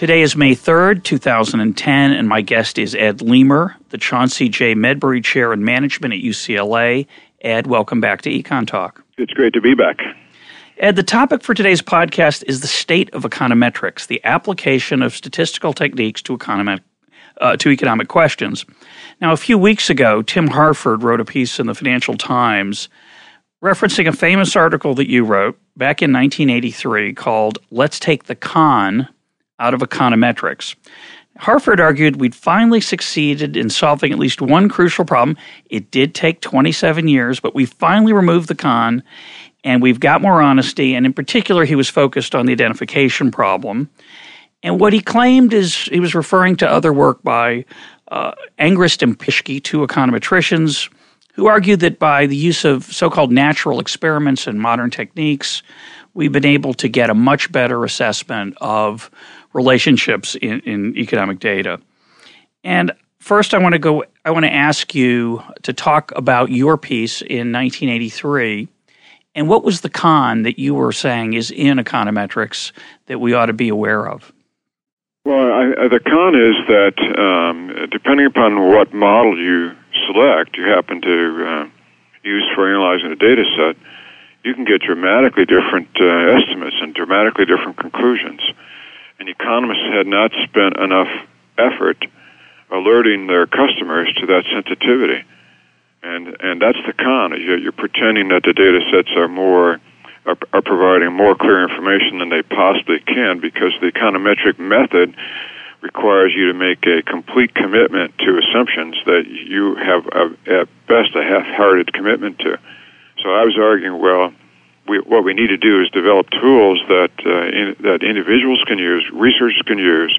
Today is May 3rd, 2010, and my guest is Ed Leamer, the Chauncey J. Medberry Chair in Management at UCLA. Ed, welcome back to Econ Talk. It's great to be back. Ed, the topic for today's podcast is the state of econometrics, the application of statistical techniques to, economic, uh, to economic questions. Now, a few weeks ago, Tim Harford wrote a piece in the Financial Times referencing a famous article that you wrote back in 1983 called Let's Take the Con out of econometrics. Harford argued we'd finally succeeded in solving at least one crucial problem. It did take 27 years, but we finally removed the con and we've got more honesty. And in particular, he was focused on the identification problem. And what he claimed is he was referring to other work by uh, Angrist and Pischke, two econometricians, who argued that by the use of so called natural experiments and modern techniques, we've been able to get a much better assessment of relationships in, in economic data. And first, I want to go. I want to ask you to talk about your piece in 1983, and what was the con that you were saying is in econometrics that we ought to be aware of. Well, I, the con is that um, depending upon what model you select, you happen to uh, use for analyzing a data set, you can get dramatically different uh, estimates and dramatically different conclusions and economists had not spent enough effort alerting their customers to that sensitivity. And and that's the con. You're, you're pretending that the data sets are more are, are providing more clear information than they possibly can because the econometric method requires you to make a complete commitment to assumptions that you have a, at best a half-hearted commitment to. So I was arguing, well, we, what we need to do is develop tools that uh, in, that individuals can use, researchers can use,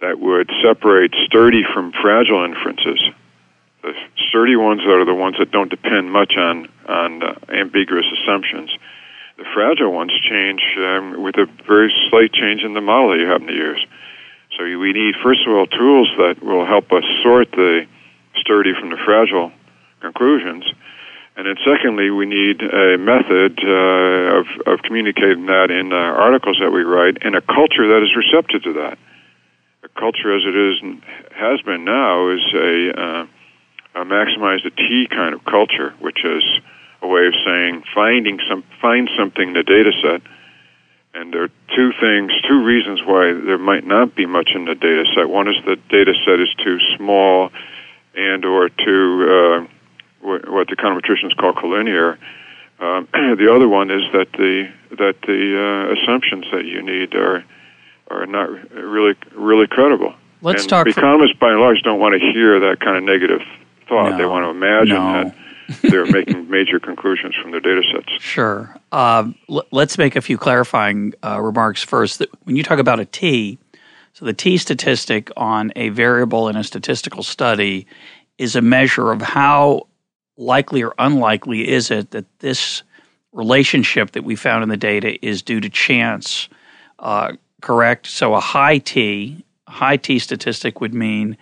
that would separate sturdy from fragile inferences. The sturdy ones are the ones that don't depend much on on uh, ambiguous assumptions. The fragile ones change um, with a very slight change in the model that you happen to use. So we need, first of all, tools that will help us sort the sturdy from the fragile conclusions and then, secondly, we need a method uh, of, of communicating that in uh, articles that we write and a culture that is receptive to that. A culture, as it is has been now, is a, uh, a maximize the T kind of culture, which is a way of saying finding some find something in the data set. And there are two things, two reasons why there might not be much in the data set. One is the data set is too small and or too uh, what the econometricians call collinear. Um, the other one is that the that the uh, assumptions that you need are are not really really credible. Let's and talk. Economists, for... by and large, don't want to hear that kind of negative thought. No, they want to imagine no. that they're making major conclusions from their data sets. Sure. Uh, l- let's make a few clarifying uh, remarks first. That when you talk about a T, so the T statistic on a variable in a statistical study is a measure of how likely or unlikely is it that this relationship that we found in the data is due to chance? Uh, correct. So a high T, high T statistic would mean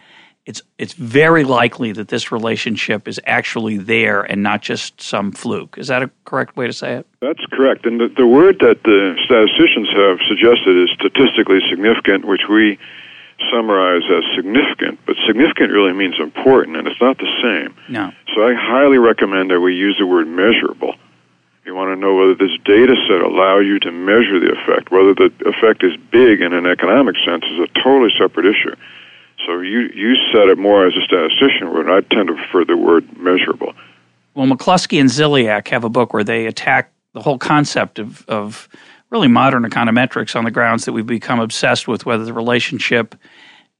it's it's very likely that this relationship is actually there and not just some fluke. Is that a correct way to say it? That's correct. And the, the word that the statisticians have suggested is statistically significant, which we summarize as significant, but significant really means important, and it's not the same. No. So I highly recommend that we use the word measurable. You want to know whether this data set allows you to measure the effect. Whether the effect is big in an economic sense is a totally separate issue. So you, you said it more as a statistician would. I tend to prefer the word measurable. Well, McCloskey and Ziliak have a book where they attack the whole concept of, of really modern econometrics on the grounds that we've become obsessed with whether the relationship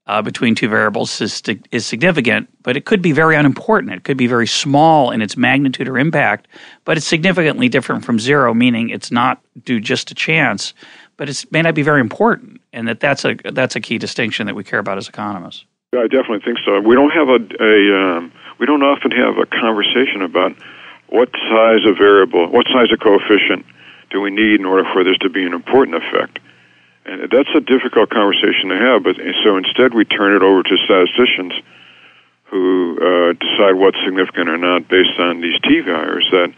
uh, between two variables is, is significant, but it could be very unimportant. It could be very small in its magnitude or impact, but it's significantly different from zero, meaning it's not due just to chance, but it may not be very important. and that that's a that's a key distinction that we care about as economists. I definitely think so. We don't have a, a um, we don't often have a conversation about what size of variable, what size of coefficient do we need in order for this to be an important effect. And that's a difficult conversation to have. But so instead, we turn it over to statisticians who uh, decide what's significant or not based on these t values that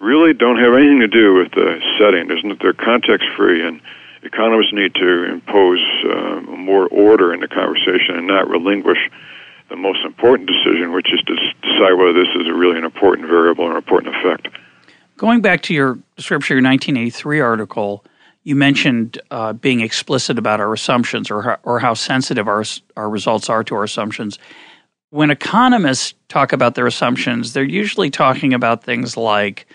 really don't have anything to do with the setting. Isn't they're context free, and economists need to impose uh, more order in the conversation and not relinquish the most important decision, which is to decide whether this is really an important variable or an important effect. Going back to your description, your 1983 article, you mentioned uh, being explicit about our assumptions or how, or how sensitive our our results are to our assumptions. When economists talk about their assumptions, they're usually talking about things like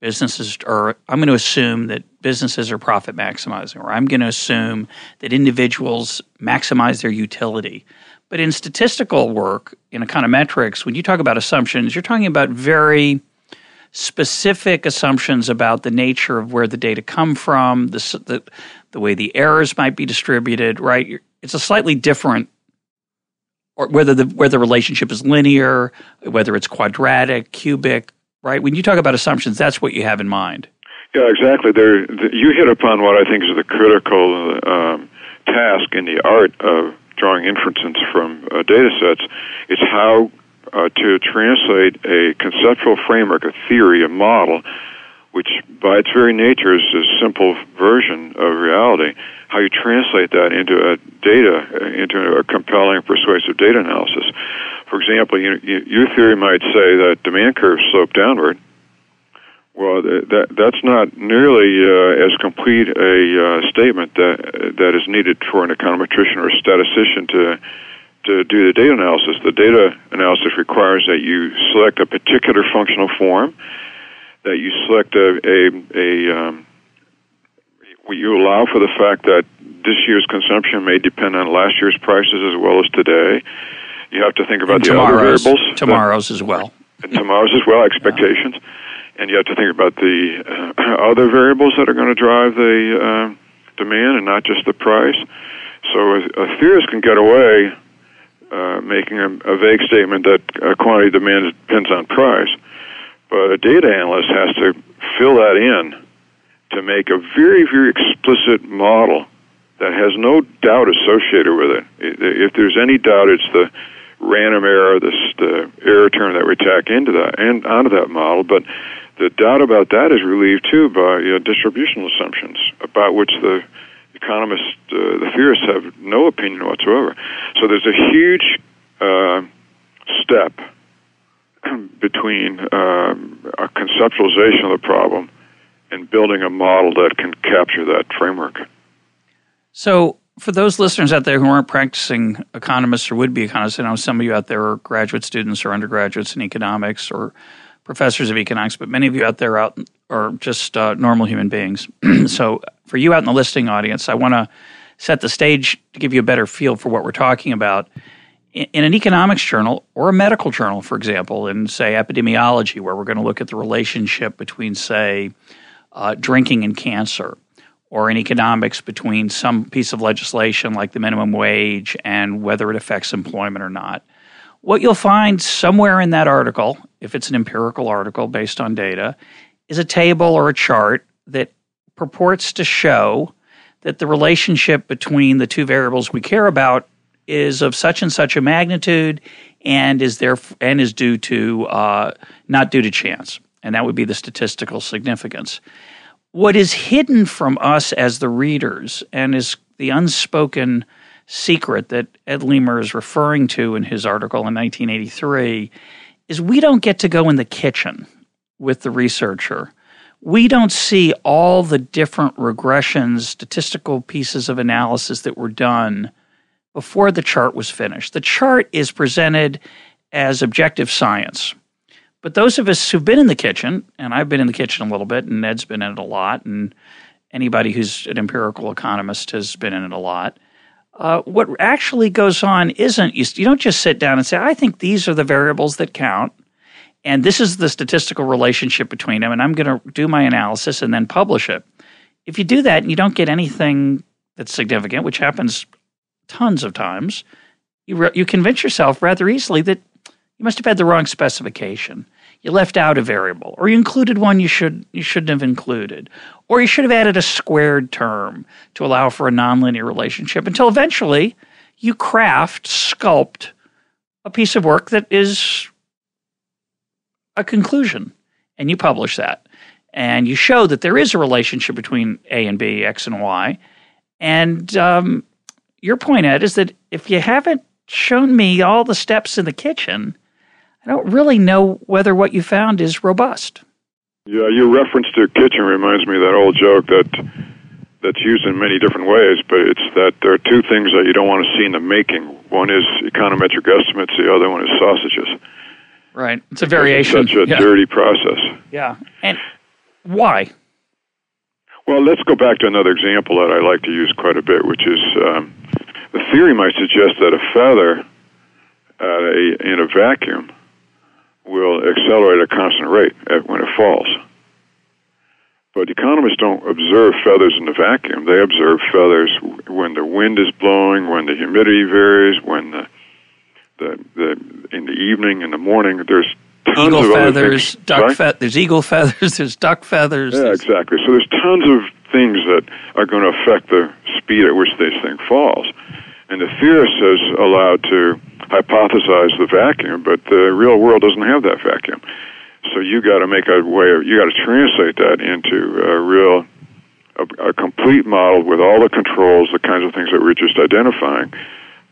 businesses or I'm going to assume that businesses are profit maximizing or I'm going to assume that individuals maximize their utility. But in statistical work, in econometrics, when you talk about assumptions, you're talking about very specific assumptions about the nature of where the data come from, the, the, the way the errors might be distributed, right? It's a slightly different, or whether the, whether the relationship is linear, whether it's quadratic, cubic, right? When you talk about assumptions, that's what you have in mind. Yeah, exactly. There, you hit upon what I think is the critical um, task in the art of drawing inferences from uh, data sets. It's how uh, to translate a conceptual framework, a theory, a model, which by its very nature is a simple version of reality, how you translate that into a data, into a compelling, persuasive data analysis. For example, you, you, your theory might say that demand curves slope downward. Well, that that's not nearly uh, as complete a uh, statement that that is needed for an econometrician or a statistician to to do the data analysis. The data analysis requires that you select a particular functional form, that you select a, a, a um, you allow for the fact that this year's consumption may depend on last year's prices as well as today. You have to think about and the other variables. Tomorrow's that, as well. And tomorrow's as well, expectations. Yeah. And you have to think about the uh, other variables that are going to drive the uh, demand and not just the price. So a, a theorist can get away uh, making a, a, vague statement that uh, quantity demand depends on price. But a data analyst has to fill that in to make a very, very explicit model that has no doubt associated with it. If there's any doubt, it's the random error, this the error term that we tack into that and onto that model. But the doubt about that is relieved too by uh, distributional assumptions about which the economists, uh, the theorists, have no opinion whatsoever. So there's a huge uh, step between um, a conceptualization of the problem and building a model that can capture that framework. So, for those listeners out there who aren't practicing economists or would be economists, I know some of you out there are graduate students or undergraduates in economics or professors of economics, but many of you out there out are just uh, normal human beings. so, for you out in the listening audience, I want to set the stage to give you a better feel for what we're talking about. In, an economics journal or a medical journal, for example, in say epidemiology, where we're going to look at the relationship between, say, uh, drinking and cancer, or in economics between some piece of legislation like the minimum wage and whether it affects employment or not. What you'll find somewhere in that article, if it's an empirical article based on data, is a table or a chart that purports to show that the relationship between the two variables we care about is of such and such a magnitude and is there and is due to uh, not due to chance, and that would be the statistical significance. What is hidden from us as the readers and is the unspoken secret that Ed Leamer is referring to in his article in 1983 is we don't get to go in the kitchen with the researcher we don't see all the different regressions, statistical pieces of analysis that were done before the chart was finished. The chart is presented as objective science. But those of us who've been in the kitchen, and I've been in the kitchen a little bit, and Ed's been in it a lot, and anybody who's an empirical economist has been in it a lot. Uh, what actually goes on isn't you, you don't just sit down and say, I think these are the variables that count and this is the statistical relationship between them, and I'm going to do my analysis and then publish it. If you do that and you don't get anything that's significant, which happens tons of times, you, re- you convince yourself rather easily that you must have had the wrong specification. You left out a variable, or you included one you should you shouldn't have included, or you should have added a squared term to allow for a nonlinear relationship. Until eventually, you craft, sculpt a piece of work that is a conclusion, and you publish that, and you show that there is a relationship between A and B, X and Y, and um, your point, Ed, is that if you haven't shown me all the steps in the kitchen, I don't really know whether what you found is robust. Yeah, your reference to kitchen reminds me of that old joke that that's used in many different ways, but it's that there are two things that you don't want to see in the making. One is econometric estimates, the other one is sausages. Right. It's a variation. It's such a yeah. dirty process. Yeah. And why? Well, let's go back to another example that I like to use quite a bit, which is um, the theory might suggest that a feather at a, in a vacuum will accelerate at a constant rate when it falls. But economists don't observe feathers in the vacuum. They observe feathers when the wind is blowing, when the humidity varies, when the, the, the in the evening, in the morning. There's tons eagle of feathers, duck fe- there's eagle feathers, there's duck feathers. Yeah, there's... exactly. So there's tons of things that are going to affect the speed at which this thing falls. And the theorist is allowed to hypothesize the vacuum, but the real world doesn't have that vacuum. So you got to make a way. You got to translate that into a real, a, a complete model with all the controls, the kinds of things that we're just identifying.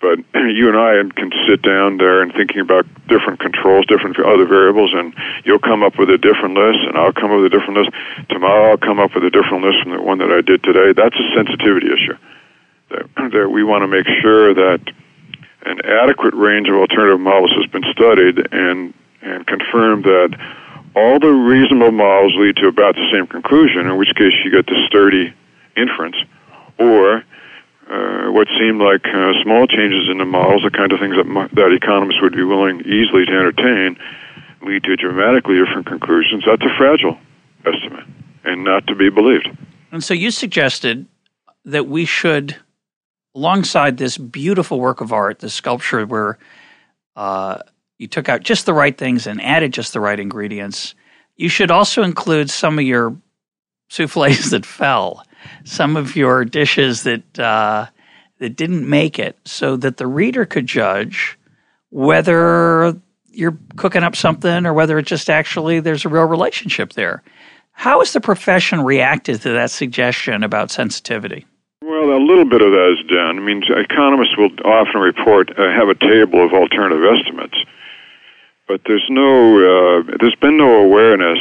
But you and I can sit down there and thinking about different controls, different other variables, and you'll come up with a different list, and I'll come up with a different list. Tomorrow I'll come up with a different list from the one that I did today. That's a sensitivity issue. That, that we want to make sure that an adequate range of alternative models has been studied and and confirmed that all the reasonable models lead to about the same conclusion, in which case you get the sturdy inference, or uh, what seemed like uh, small changes in the models, the kind of things that that economists would be willing easily to entertain, lead to dramatically different conclusions. That's a fragile estimate and not to be believed. And so you suggested that we should alongside this beautiful work of art, this sculpture where uh, you took out just the right things and added just the right ingredients, you should also include some of your souffles that fell, some of your dishes that uh, that didn't make it, so that the reader could judge whether you're cooking up something or whether it just actually there's a real relationship there. How has the profession reacted to that suggestion about sensitivity? A little bit of that is done. I mean, economists will often report uh, have a table of alternative estimates, but there's no uh, there's been no awareness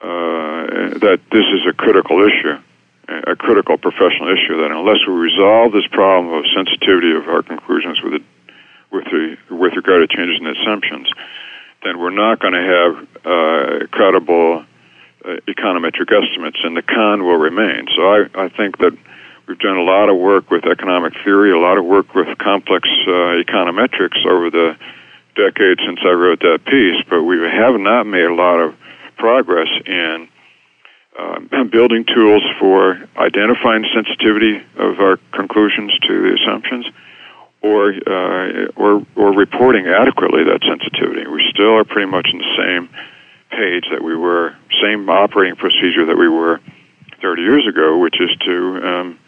uh, that this is a critical issue, a critical professional issue. That unless we resolve this problem of sensitivity of our conclusions with it, with the, with regard to changes in assumptions, then we're not going to have uh, credible uh, econometric estimates, and the con will remain. So I, I think that we've done a lot of work with economic theory, a lot of work with complex uh, econometrics over the decades since I wrote that piece, but we have not made a lot of progress in uh, building tools for identifying sensitivity of our conclusions to the assumptions, or uh, or or reporting adequately that sensitivity. We still are pretty much in the same page that we were, same operating procedure that we were 30 years ago, which is to um,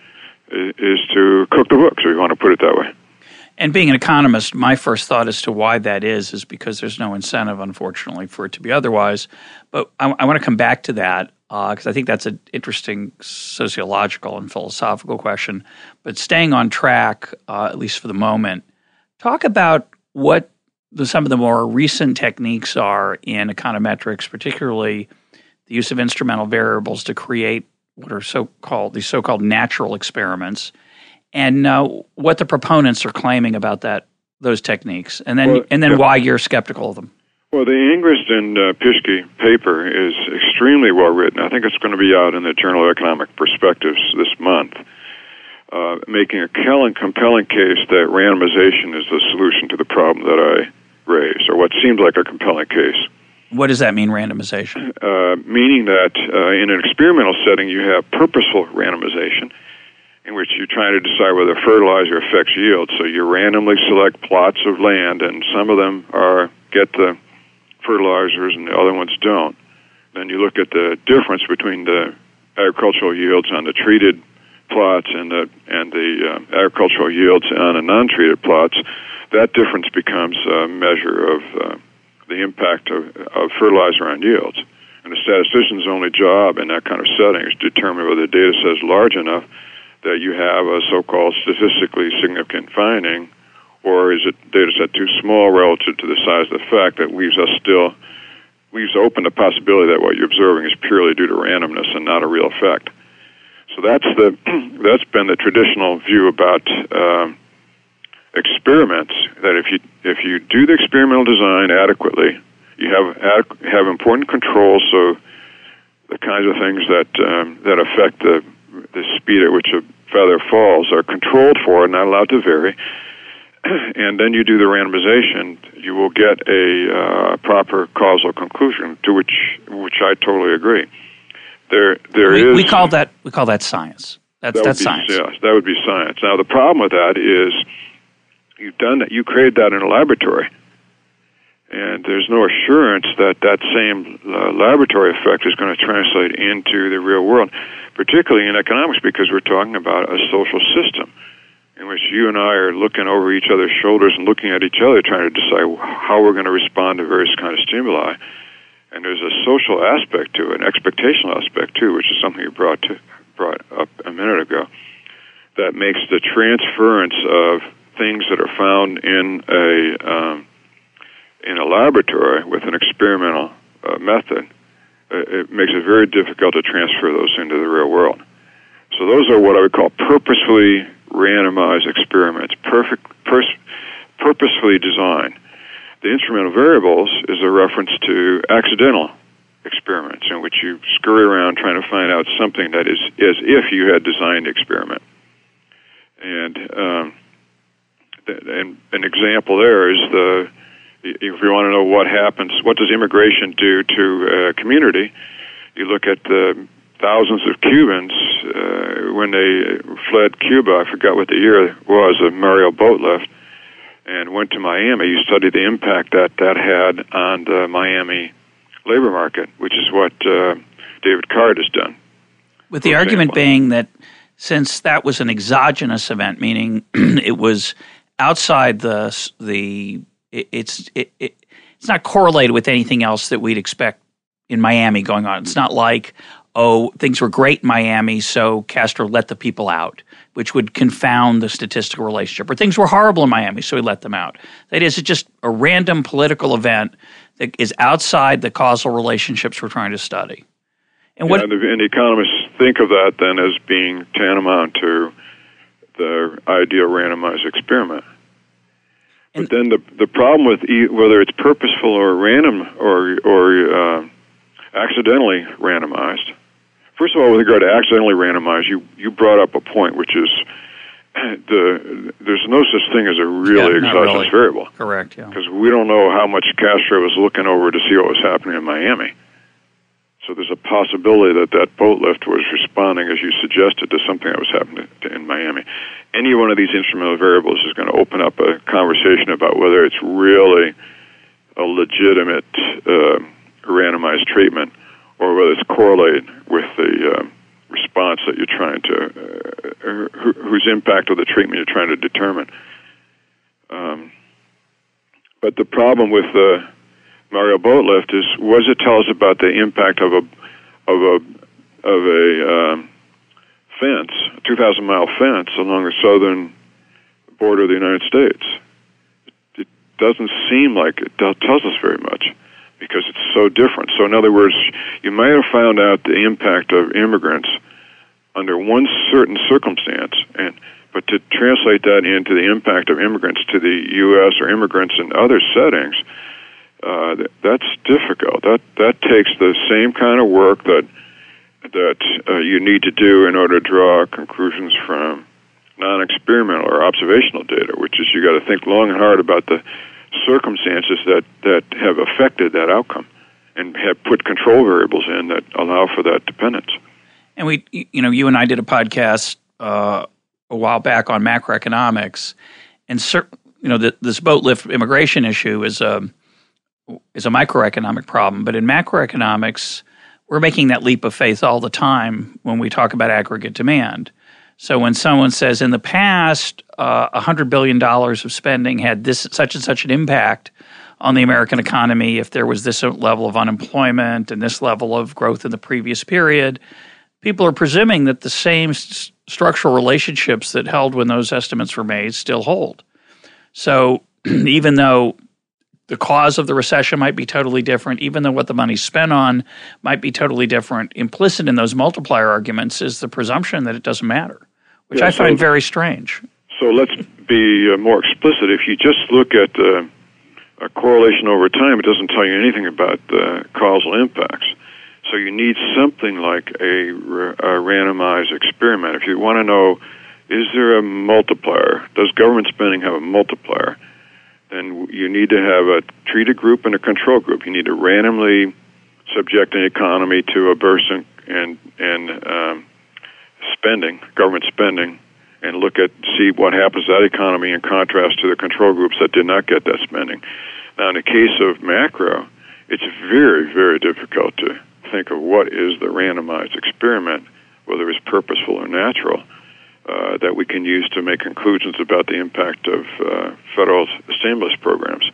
is to cook the books, if you want to put it that way. And being an economist, my first thought as to why that is is because there's no incentive, unfortunately, for it to be otherwise. But I, I want to come back to that because uh, I think that's an interesting sociological and philosophical question. But staying on track, uh, at least for the moment, talk about what the, some of the more recent techniques are in econometrics, particularly the use of instrumental variables to create what are so called these so called natural experiments, and uh, what the proponents are claiming about that those techniques, and then well, and then yeah. why you're skeptical of them. Well, the Angrist and uh, Pischke paper is extremely well written. I think it's going to be out in the Journal of Economic Perspectives this month, uh, making a compelling, compelling case that randomization is the solution to the problem that I raised, or what seemed like a compelling case. What does that mean, randomization? Meaning that uh, in an experimental setting, you have purposeful randomization, in which you're trying to decide whether fertilizer affects yield. So you randomly select plots of land, and some of them are get the fertilizers, and the other ones don't. Then you look at the difference between the agricultural yields on the treated plots and the and the uh, agricultural yields on the non-treated plots. That difference becomes a measure of uh, the impact of, of fertilizer on yields. And the statistician's only job in that kind of setting is to determine whether the data set is large enough that you have a so-called statistically significant finding, or is it data set too small relative to the size of the effect that leaves us still leaves open the possibility that what you're observing is purely due to randomness and not a real effect. So that's the that's been the traditional view about um, experiments. That if you if you do the experimental design adequately, you have have important controls. So the kinds of things that um, that affect the the speed at which a feather falls are controlled for, and not allowed to vary. and then you do the randomization, you will get a uh, proper causal conclusion. To which which I totally agree. There there we, is, we call that we call that science. That's that that's be, science. Yes, that would be science. Now the problem with that is you've done that. You created that in a laboratory and there's no assurance that that same uh, laboratory effect is going to translate into the real world, particularly in economics, because we're talking about a social system in which you and I are looking over each other's shoulders and looking at each other, trying to decide how we're going to respond to various kind of stimuli. And there's a social aspect to it, an expectational aspect too, which is something you brought to, brought up a minute ago, that makes the transference of things that are found in a um, in a laboratory with an experimental uh, method, uh, it makes it very difficult to transfer those into the real world. So those are what I would call purposefully randomized experiments, perfect, pers- purposefully designed. The instrumental variables is a reference to accidental experiments in which you scurry around trying to find out something that is as if you had designed the experiment. And um, and an example there is the if you want to know what happens, what does immigration do to a community, you look at the thousands of Cubans uh, when they fled Cuba. I forgot what the year was. A Mariel boat lift and went to Miami. You study the impact that that had on the Miami labor market, which is what uh, David Card has done. With the argument being that since that was an exogenous event, meaning it was outside the the it, it's it, it, it's not correlated with anything else that we'd expect in Miami going on. It's not like oh things were great in Miami, so Castro let the people out, which would confound the statistical relationship. Or things were horrible in Miami, so he let them out. That is, it's just a random political event that is outside the causal relationships we're trying to study. And what yeah, and, economists think of that then as being tantamount to the ideal randomized experiment. And but then the the problem with e- whether it's purposeful or random or or uh, accidentally randomized. First of all, with regard to accidentally randomized, you you brought up a point which is the there's no such thing as a really yeah, exogenous really. variable. Correct. Yeah. Because we don't know how much Castro was looking over to see what was happening in Miami. So there's a possibility that that boat lift was responding, as you suggested, to something that was happening in Miami. Any one of these instrumental variables is going to open up a conversation about whether it's really a legitimate uh, randomized treatment or whether it's correlated with the uh, response that you're trying to, uh, whose impact of the treatment you're trying to determine. Um, but the problem with the Mariel Boatlift is what does it tell us about the impact of a of a of a um, fence, a 2,000 mile fence along the southern border of the United States? It doesn't seem like it tells us very much because it's so different. So, in other words, you might have found out the impact of immigrants under one certain circumstance, and but to translate that into the impact of immigrants to the U.S. or immigrants in other settings uh, that's difficult. That that takes the same kind of work that that uh, you need to do in order to draw conclusions from non-experimental or observational data, which is you got to think long and hard about the circumstances that that have affected that outcome and have put control variables in that allow for that dependence. And we, you know, you and I did a podcast uh, a while back on macroeconomics, and cer- you know the, this boat lift immigration issue is a is a microeconomic problem, but in macroeconomics, we're making that leap of faith all the time when we talk about aggregate demand. So when someone says in the past, uh, $100 billion of spending had this such and such an impact on the American economy if there was this level of unemployment and this level of growth in the previous period, people are presuming that the same s- structural relationships that held when those estimates were made still hold. So even though the cause of the recession might be totally different, even though what the money's spent on might be totally different. Implicit in those multiplier arguments is the presumption that it doesn't matter, which yeah, I find very strange. So let's be uh, more explicit. If you just look at uh, a correlation over time, it doesn't tell you anything about the causal impacts. So you need something like a, a randomized experiment. If you want to know, is there a multiplier? Does government spending have a multiplier? Then you need to have a treated group and a control group. You need to randomly subject an economy to a burst in, and and um, spending, government spending, and look at see what happens to that economy in contrast to the control groups that did not get that spending. Now, in the case of macro, it's very, very difficult to think of what is the randomized experiment, whether it's purposeful or natural, uh, that we can use to make conclusions about the impact of uh, federal stimulus programs.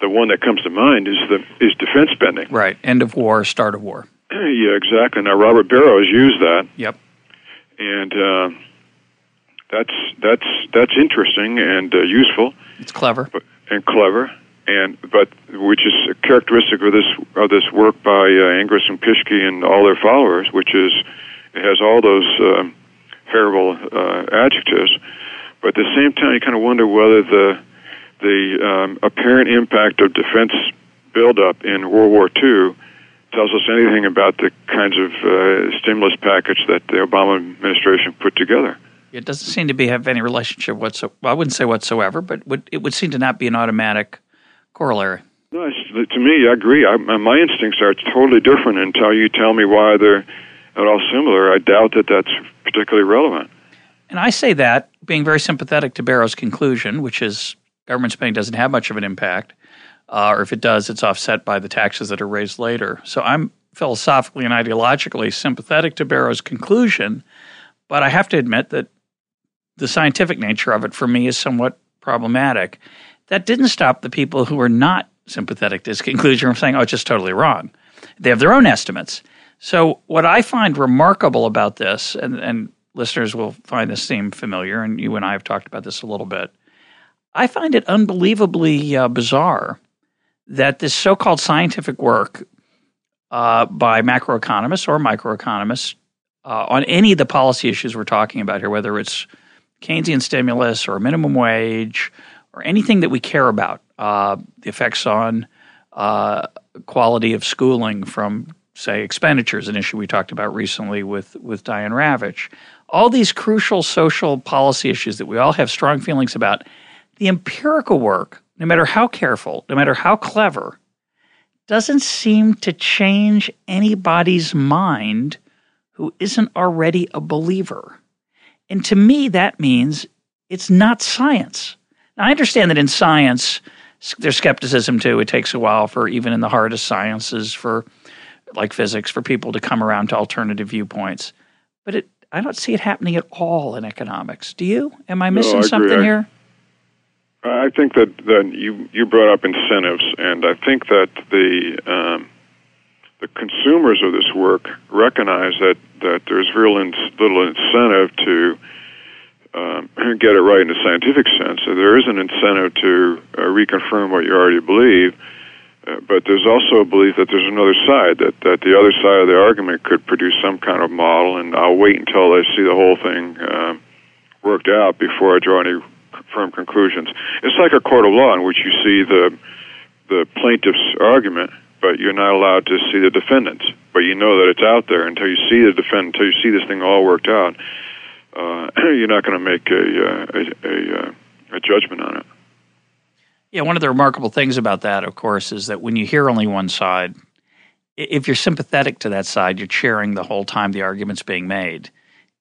The one that comes to mind is the is defense spending. Right. End of war, start of war. yeah, exactly. Now Robert Barro has used that. Yep. And uh, that's that's that's interesting and uh, useful. It's clever. But, and clever and but which is characteristic of this of this work by uh, Angrist and Pischke and all their followers, which is it has all those uh, favorable uh, adjectives, but at the same time you kind of wonder whether the the um, apparent impact of defense buildup in World War II tells us anything about the kinds of uh, stimulus package that the Obama administration put together. It doesn't seem to be have any relationship whatsoever. Well, I wouldn't say whatsoever, but would, it would seem to not be an automatic corollary. No, to me, I agree. I, my instincts are totally different until you tell me why they're at all similar. I doubt that that's particularly relevant. And I say that being very sympathetic to Barro's conclusion, which is government spending doesn't have much of an impact, uh, or if it does, it's offset by the taxes that are raised later. So I'm philosophically and ideologically sympathetic to Barro's conclusion, but I have to admit that the scientific nature of it for me is somewhat problematic. That didn't stop the people who were not sympathetic to his conclusion from saying, oh, it's just totally wrong. They have their own estimates. So, what I find remarkable about this, and, and listeners will find this seem familiar, and you and I have talked about this a little bit, I find it unbelievably uh, bizarre that this so called scientific work uh, by macroeconomists or microeconomists uh, on any of the policy issues we're talking about here, whether it's Keynesian stimulus or minimum wage or anything that we care about, uh, the effects on uh, quality of schooling from, say, expenditures, an issue we talked about recently with, with Diane Ravitch. All these crucial social policy issues that we all have strong feelings about, the empirical work, no matter how careful, no matter how clever, doesn't seem to change anybody's mind who isn't already a believer. And to me, that means it's not science. Now, I understand that in science, there's skepticism too. It takes a while for even in the hardest sciences, for like physics, for people to come around to alternative viewpoints. But it, I don't see it happening at all in economics. Do you? Am I missing no, I something I, here? I think that, that you you brought up incentives, and I think that the um, the consumers of this work recognize that that there's real in, little incentive to um, get it right in a scientific sense. So there is an incentive to uh, reconfirm what you already believe, uh, but there's also a belief that there's another side, that, that the other side of the argument could produce some kind of model, and I'll wait until I see the whole thing uh, worked out before I draw any firm conclusions. It's like a court of law in which you see the the plaintiff's argument, but you're not allowed to see the defendants. But you know that it's out there until you see the defendant, until you see this thing all worked out uh, you're not going to make a, uh, a, a, uh, a judgment on it. Yeah, one of the remarkable things about that, of course, is that when you hear only one side, if you're sympathetic to that side, you're cheering the whole time the argument's being made.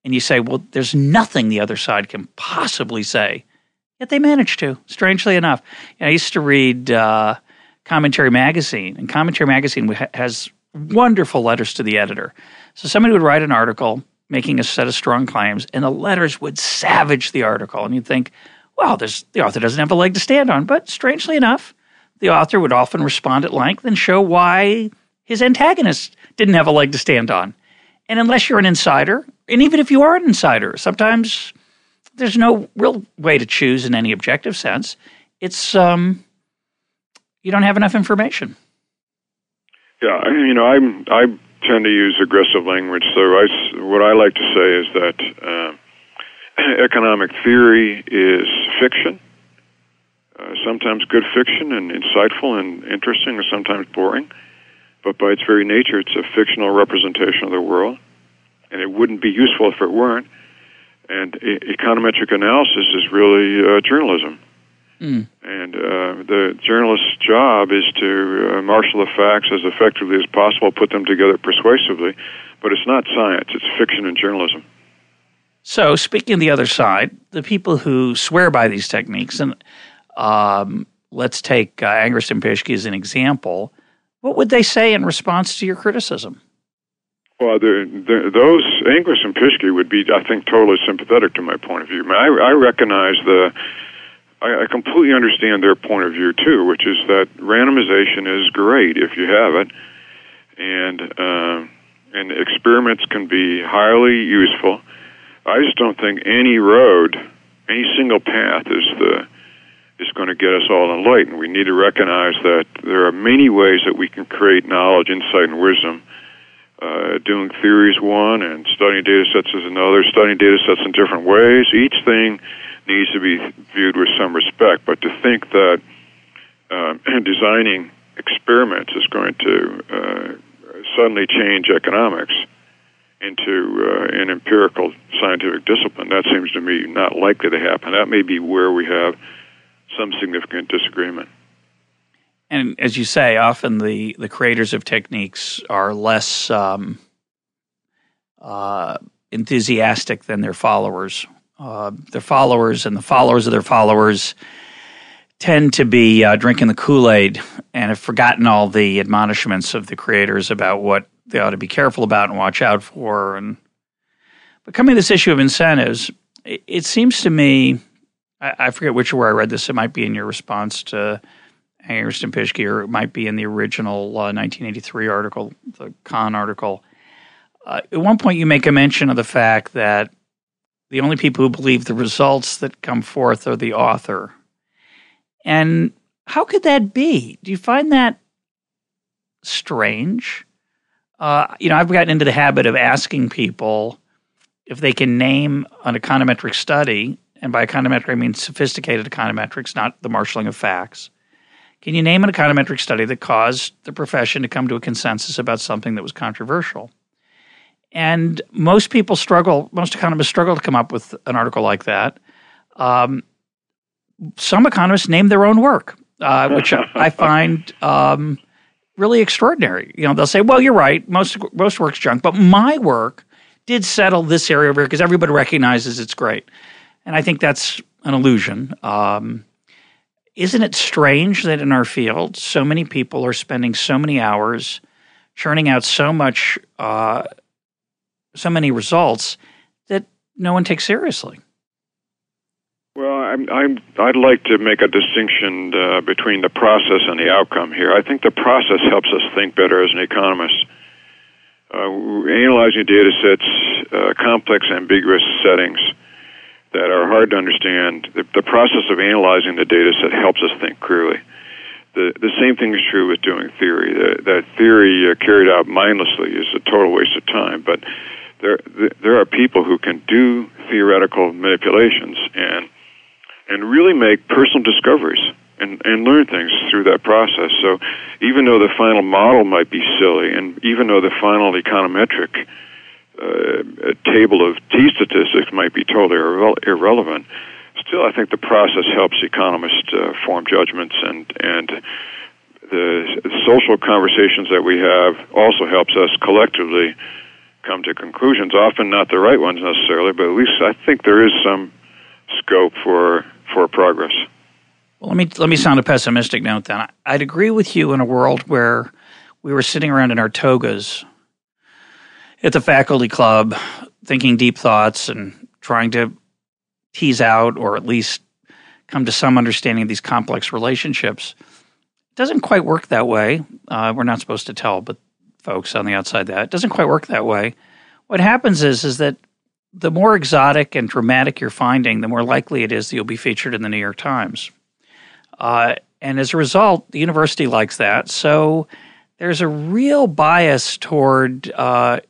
and you say, well, there's nothing the other side can possibly say. Yet they manage to, strangely enough. I used to read uh, Commentary Magazine, and Commentary Magazine has wonderful letters to the editor. So somebody would write an article making a set of strong claims, and the letters would savage the article. And you'd think, well, the author doesn't have a leg to stand on. But strangely enough, the author would often respond at length and show why his antagonist didn't have a leg to stand on. And unless you're an insider, and even if you are an insider, sometimes there's no real way to choose in any objective sense. It's um, you don't have enough information. Yeah, you know, I'm I tend to use aggressive language. So I, what I like to say is that uh, economic theory is fiction. Uh, sometimes good fiction and insightful and interesting, and sometimes boring. But by its very nature, it's a fictional representation of the world, and it wouldn't be useful if it weren't. And e- econometric analysis is really uh, journalism. Mm. And uh, the journalist's job is to uh, marshal the facts as effectively as possible, put them together persuasively. But it's not science, it's fiction and journalism. So, speaking of the other side, the people who swear by these techniques, and um, let's take uh, Angrist and Pischke as an example, what would they say in response to your criticism? Well, the, the, those Angrist and Pischke would be, I think, totally sympathetic to my point of view. I, I recognize the I, I completely understand their point of view too, which is that randomization is great if you have it, and uh, and experiments can be highly useful. I just don't think any road, any single path is the is going to get us all enlightened. We need to recognize that there are many ways that we can create knowledge, insight, and wisdom. Uh, doing theories one and studying data sets is another. Studying data sets in different ways. Each thing needs to be viewed with some respect. But to think that uh, designing experiments is going to uh, suddenly change economics into uh, an empirical scientific discipline, that seems to me not likely to happen. That may be where we have some significant disagreement. And as you say, often the, the creators of techniques are less um, uh, enthusiastic than their followers uh, their followers and the followers of their followers tend to be uh, drinking the Kool Aid and have forgotten all the admonishments of the creators about what they ought to be careful about and watch out for. And but coming to this issue of incentives, it, it seems to me, I, I, forget which where I read this. It might be in your response to Angrist and Pischke, or it might be in the original uh, 1983 article, the Con article. Uh, at one point, you make a mention of the fact that the only people who believe the results that come forth are the author. And how could that be? Do you find that strange? Uh, you know, I've gotten into the habit of asking people if they can name an econometric study, and by econometric I mean sophisticated econometrics, not the marshaling of facts. Can you name an econometric study that caused the profession to come to a consensus about something that was controversial? And most people struggle, most economists struggle to come up with an article like that. Um, some economists name their own work, uh, which I find um, really extraordinary. You know, they'll say, "Well, you're right. Most most work's junk, but my work did settle this area over here because everybody recognizes it's great." And I think that's an illusion. Um, isn't it strange that in our field, so many people are spending so many hours churning out so much uh, so many results that no one takes seriously. Well, I'm, I'm, I'd like to make a distinction uh, between the process and the outcome here. I think the process helps us think better as an economist. Uh, analyzing data sets, uh, complex, ambiguous settings that are hard to understand, the, the process of analyzing the data set helps us think clearly. The, the same thing is true with doing theory. The, that theory uh, carried out mindlessly is a total waste of time, but there there are people who can do theoretical manipulations and and really make personal discoveries and and learn things through that process. So even though the final model might be silly, and even though the final econometric uh, table of t statistics might be totally irre- irrelevant, still I think the process helps economists uh, form judgments and and the social conversations that we have also helps us collectively come to conclusions. Often not the right ones necessarily, but at least I think there is some scope for for progress. Well, let me let me sound a pessimistic note then. I'd agree with you in a world where we were sitting around in our togas at the faculty club, thinking deep thoughts and trying to tease out or at least come to some understanding of these complex relationships. It doesn't quite work that way. Uh, we're not supposed to tell, but folks on the outside that it doesn't quite work that way. What happens is is that the more exotic and dramatic you're finding, the more likely it is that you'll be featured in the New York Times. Uh, and as a result, the university likes that. So there's a real bias toward uh,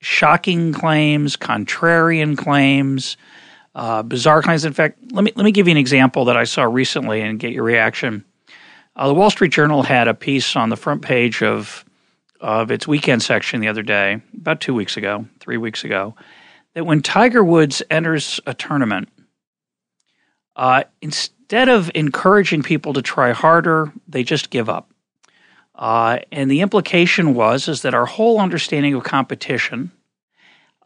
shocking claims, contrarian claims, uh, bizarre claims. In fact, let me let me give you an example that I saw recently and get your reaction. Uh, the Wall Street Journal had a piece on the front page of of its weekend section the other day, about two weeks ago, three weeks ago, that when Tiger Woods enters a tournament, uh, instead of encouraging people to try harder, they just give up. Uh, and the implication was is that our whole understanding of competition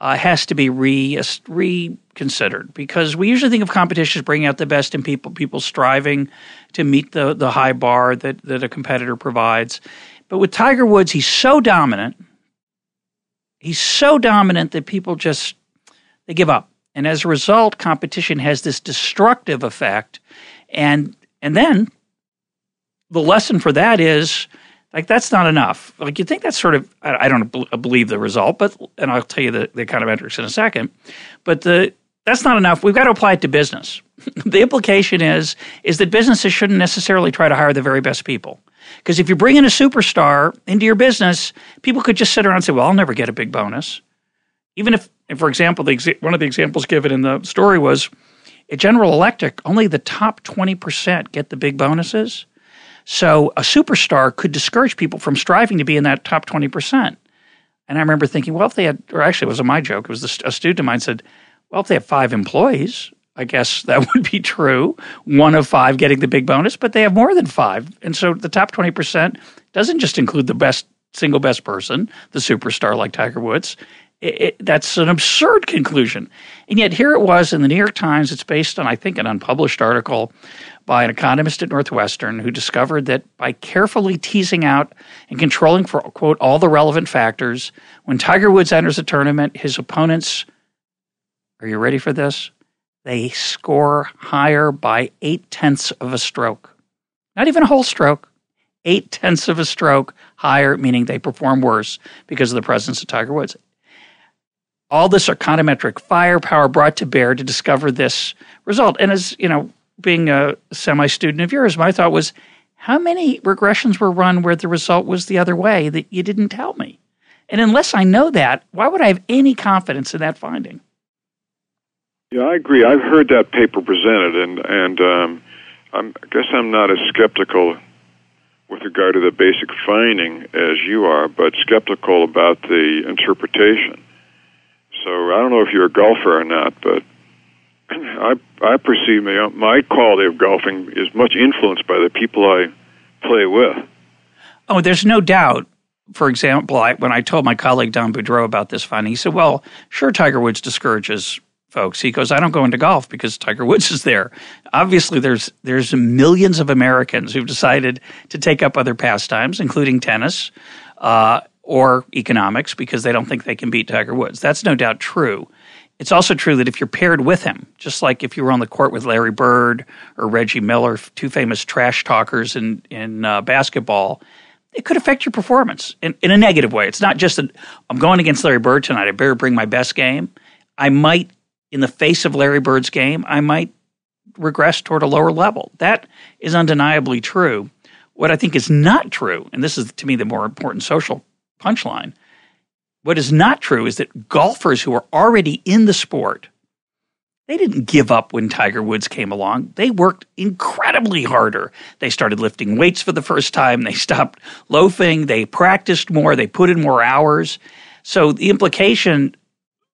uh, has to be re, reconsidered because we usually think of competition as bringing out the best in people, people striving to meet the, the high bar that, that a competitor provides. But with Tiger Woods, he's so dominant. He's so dominant that people just they give up. And as a result, competition has this destructive effect. And and then the lesson for that is like that's not enough. Like you think that's sort of I, I don't believe the result, but and I'll tell you the, the kind of metrics in a second. But the that's not enough. We've got to apply it to business. the implication is is that businesses shouldn't necessarily try to hire the very best people. Because if you bring in a superstar into your business, people could just sit around and say, "Well, I'll never get a big bonus." Even if, for example, the, one of the examples given in the story was at General Electric, only the top twenty percent get the big bonuses. So a superstar could discourage people from striving to be in that top 20%. And I remember thinking, well, if they had, or actually, it wasn't my joke. It was a student of mine said, well, if they have five employees, I guess that would be true. One of five getting the big bonus, but they have more than five. And so the top 20% doesn't just include the best, single best person, the superstar like Tiger Woods. It, that's an absurd conclusion. And yet here it was in the New York Times. It's based on, I think, an unpublished article by an economist at Northwestern who discovered that by carefully teasing out and controlling for, quote, all the relevant factors, when Tiger Woods enters a tournament, his opponents, are you ready for this? They score higher by eight tenths of a stroke. Not even a whole stroke, eight tenths of a stroke higher, meaning they perform worse because of the presence of Tiger Woods. All this econometric firepower brought to bear to discover this result. And as you know, being a semi student of yours, my thought was, how many regressions were run where the result was the other way that you didn't tell me? And unless I know that, why would I have any confidence in that finding? Yeah, I agree. I've heard that paper presented, and and um, i guess I'm not as skeptical with regard to the basic finding as you are, but skeptical about the interpretation. So I don't know if you're a golfer or not, but I I perceive my, my quality of golfing is much influenced by the people I play with. Oh, there's no doubt. For example, I, when I told my colleague Don Boudreaux about this finding, he said, "Well, sure, Tiger Woods discourages folks." He goes, "I don't go into golf because Tiger Woods is there." Obviously, there's there's millions of Americans who've decided to take up other pastimes, including tennis uh, or economics, because they don't think they can beat Tiger Woods. That's no doubt true. It's also true that if you're paired with him, just like if you were on the court with Larry Bird or Reggie Miller, two famous trash talkers in in uh, basketball, it could affect your performance in, in a negative way. It's not just that I'm going against Larry Bird tonight. I better bring my best game. I might, in the face of Larry Bird's game, I might regress toward a lower level. That is undeniably true. What I think is not true, and this is to me the more important social punchline, what is not true is that golfers who are already in the sport, they didn't give up when Tiger Woods came along. They worked incredibly harder. They started lifting weights for the first time. They stopped loafing. They practiced more. They put in more hours. So the implication,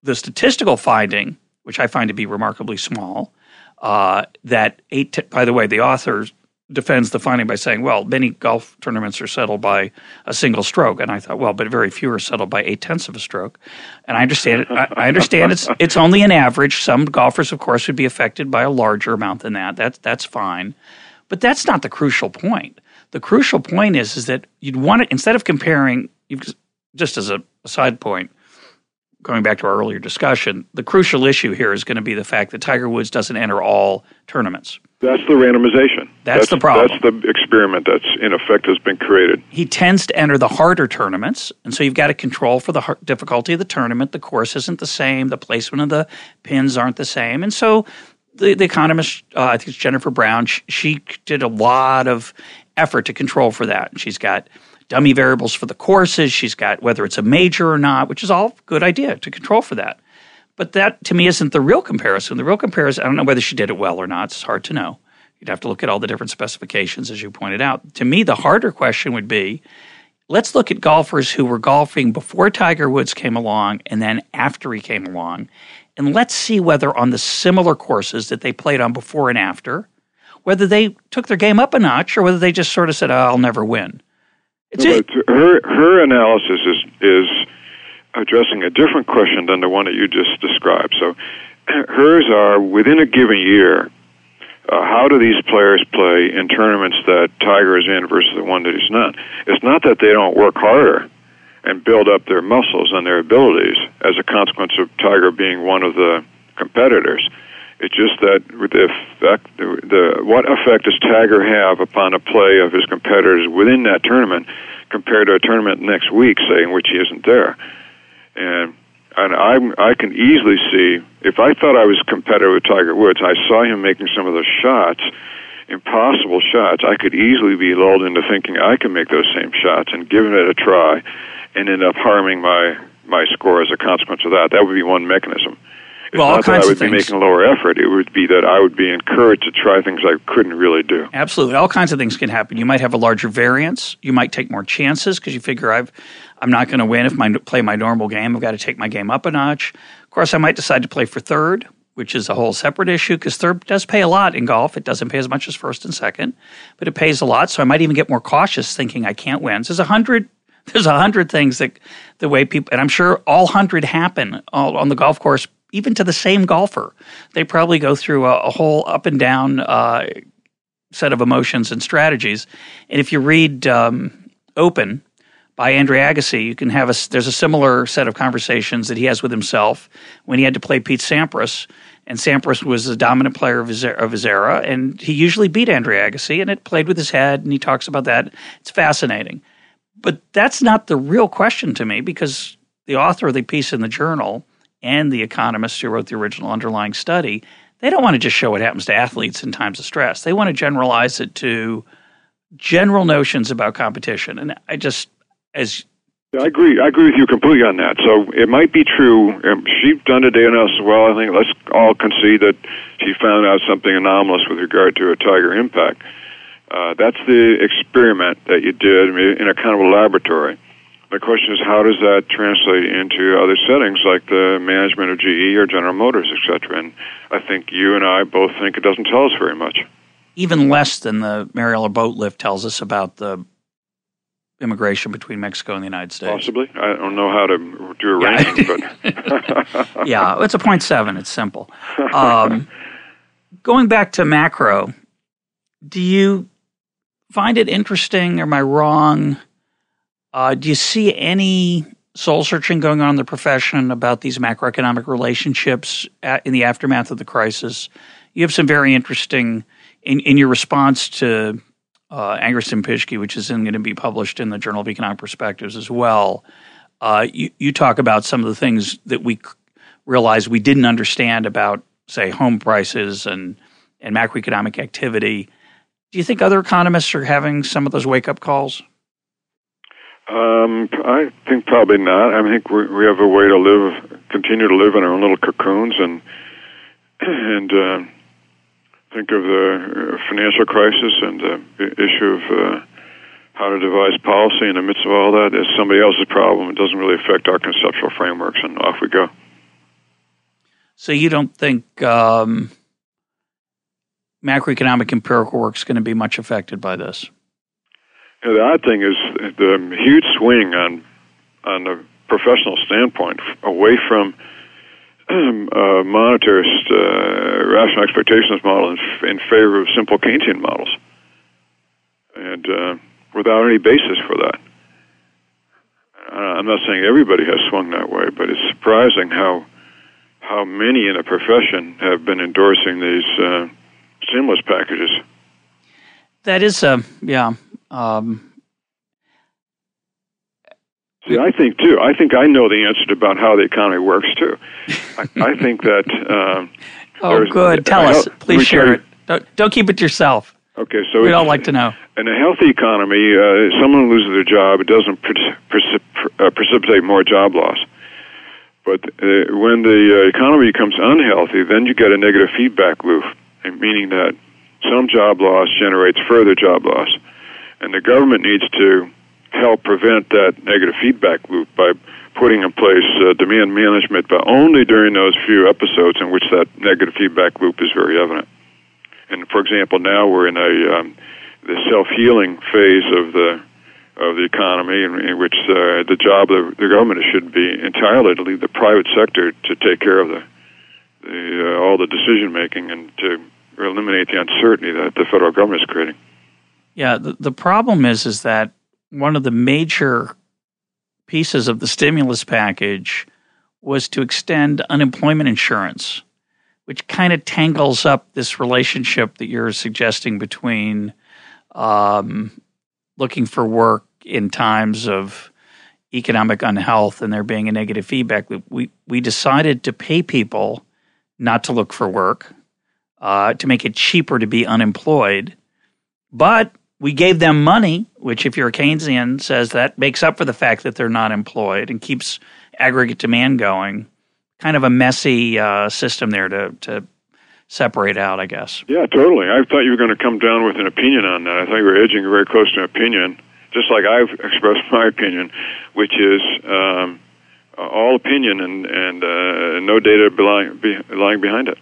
the statistical finding, which I find to be remarkably small, uh, that eight. T- by the way, the authors defends the finding by saying, well, many golf tournaments are settled by a single stroke. And I thought, well, but very few are settled by eight tenths of a stroke. And I understand it. I, understand it's it's only an average. Some golfers, of course, would be affected by a larger amount than that. That's that's fine. But that's not the crucial point. The crucial point is is that you'd want to instead of comparing just as a side point, going back to our earlier discussion, the crucial issue here is going to be the fact that Tiger Woods doesn't enter all tournaments. That's the randomization. That's, that's, the problem. That's the experiment that's in effect has been created. He tends to enter the harder tournaments, and so you've got to control for the difficulty of the tournament. The course isn't the same. The placement of the pins aren't the same, and so the, the economist, uh, I think it's Jennifer Brown, she, she did a lot of effort to control for that. And she's got dummy variables for the courses. She's got whether it's a major or not, which is all good idea to control for that. But that to me isn't the real comparison. The real comparison, I don't know whether she did it well or not. It's hard to know. You'd have to look at all the different specifications, as you pointed out. To me, the harder question would be let's look at golfers who were golfing before Tiger Woods came along and then after he came along. And let's see whether on the similar courses that they played on before and after, whether they took their game up a notch or whether they just sort of said, oh, I'll never win. But her her analysis is is addressing a different question than the one that you just described. So hers are within a given year. Uh, how do these players play in tournaments that Tiger is in versus the one that he's not? It's not that they don't work harder and build up their muscles and their abilities as a consequence of Tiger being one of the competitors. It's just that the effect, the, the what effect does Tiger have upon a play of his competitors within that tournament compared to a tournament next week, say, in which he isn't there? And and I I can easily see if I thought I was competitive with Tiger Woods, I saw him making some of those shots, impossible shots. I could easily be lulled into thinking I can make those same shots and giving it a try, and end up harming my my score as a consequence of that. That would be one mechanism. It's well, not that I would be making a lower effort. It would be that I would be encouraged to try things I couldn't really do. Absolutely, all kinds of things can happen. You might have a larger variance. You might take more chances because you figure I've I'm not going to win if I play my normal game. I've got to take my game up a notch. Of course, I might decide to play for third, which is a whole separate issue because third does pay a lot in golf. It doesn't pay as much as first and second, but it pays a lot. So I might even get more cautious, thinking I can't win. So there's a hundred. There's a hundred things that the way people, and I'm sure all hundred happen on the golf course even to the same golfer. They probably go through a, a whole up and down uh, set of emotions and strategies. And if you read um, Open by Andre Agassi, you can have a there's a similar set of conversations that he has with himself when he had to play Pete Sampras. And Sampras was the dominant player of his, of his era, and he usually beat Andre Agassi, and it played with his head, and he talks about that. It's fascinating. But that's not the real question to me because the author of the piece in the journal and the economists who wrote the original underlying study, they don't want to just show what happens to athletes in times of stress. They want to generalize it to general notions about competition. And I just, as I agree. I agree with you completely on that. So it might be true. Um, she's done a data analysis well. I think let's all concede that she found out something anomalous with regard to a tiger impact. Uh, that's the experiment that you did in a kind of a laboratory. The question is, how does that translate into other settings like the management of GE or General Motors, etc.? And I think you and I both think it doesn't tell us very much. Even less than the Mariel boat lift tells us about the immigration between Mexico and the United States. Possibly. I don't know how to do a ranking, but yeah, it's a point seven. It's simple. Um, going back to macro, do you find it interesting? Am I wrong? Uh, do you see any soul searching going on in the profession about these macroeconomic relationships at, in the aftermath of the crisis? You have some very interesting in, in your response to uh, Angrist and Pischke, which is going to be published in the Journal of Economic Perspectives as well. Uh, you, you talk about some of the things that we realized we didn't understand about, say, home prices and and macroeconomic activity. Do you think other economists are having some of those wake up calls? Um, I think probably not. I think we, we have a way to live, continue to live in our own little cocoons, and and uh, think of the uh, financial crisis and the issue of uh, how to devise policy in the midst of all that is somebody else's problem. It doesn't really affect our conceptual frameworks, and off we go. So you don't think um, macroeconomic empirical work is going to be much affected by this. The odd thing is the huge swing on on the professional standpoint away from um, uh, monetarist uh, rational expectations model in, in, favor of simple Keynesian models, and uh, without any basis for that. Uh, I'm not saying everybody has swung that way, but it's surprising how how many in the profession have been endorsing these uh, stimulus packages. That is, uh, yeah. Um, See, I think too. I think I know the answer about how the economy works too. I, I think that. Um, oh, good. Tell us, please share it. Don't, don't keep it to yourself. Okay, so we'd all like to know. In a healthy economy, uh, someone loses their job, it doesn't precip- uh, precipitate more job loss. But uh, when the uh, economy becomes unhealthy, then you get a negative feedback loop, meaning that some job loss generates further job loss, and the government needs to help prevent that negative feedback loop by putting in place uh, demand management, but only during those few episodes in which that negative feedback loop is very evident. And for example, now we're in a um, the self healing phase of the of the economy, in, in which uh, the job of the government should be entirely to leave the private sector to take care of the, the uh, all the decision making and to eliminate the uncertainty that the federal government is creating. Yeah, the, the problem is is that one of the major pieces of the stimulus package was to extend unemployment insurance, which kind of tangles up this relationship that you're suggesting between um, looking for work in times of economic unhealth and there being a negative feedback. We we decided to pay people not to look for work, uh, to make it cheaper to be unemployed, but we gave them money, which, if you're a Keynesian, says that makes up for the fact that they're not employed and keeps aggregate demand going. Kind of a messy uh, system there to, to separate out, I guess. Yeah, totally. I thought you were going to come down with an opinion on that. I thought you were edging very close to an opinion, just like I've expressed my opinion, which is um, all opinion and, and uh, no data lying, lying behind it.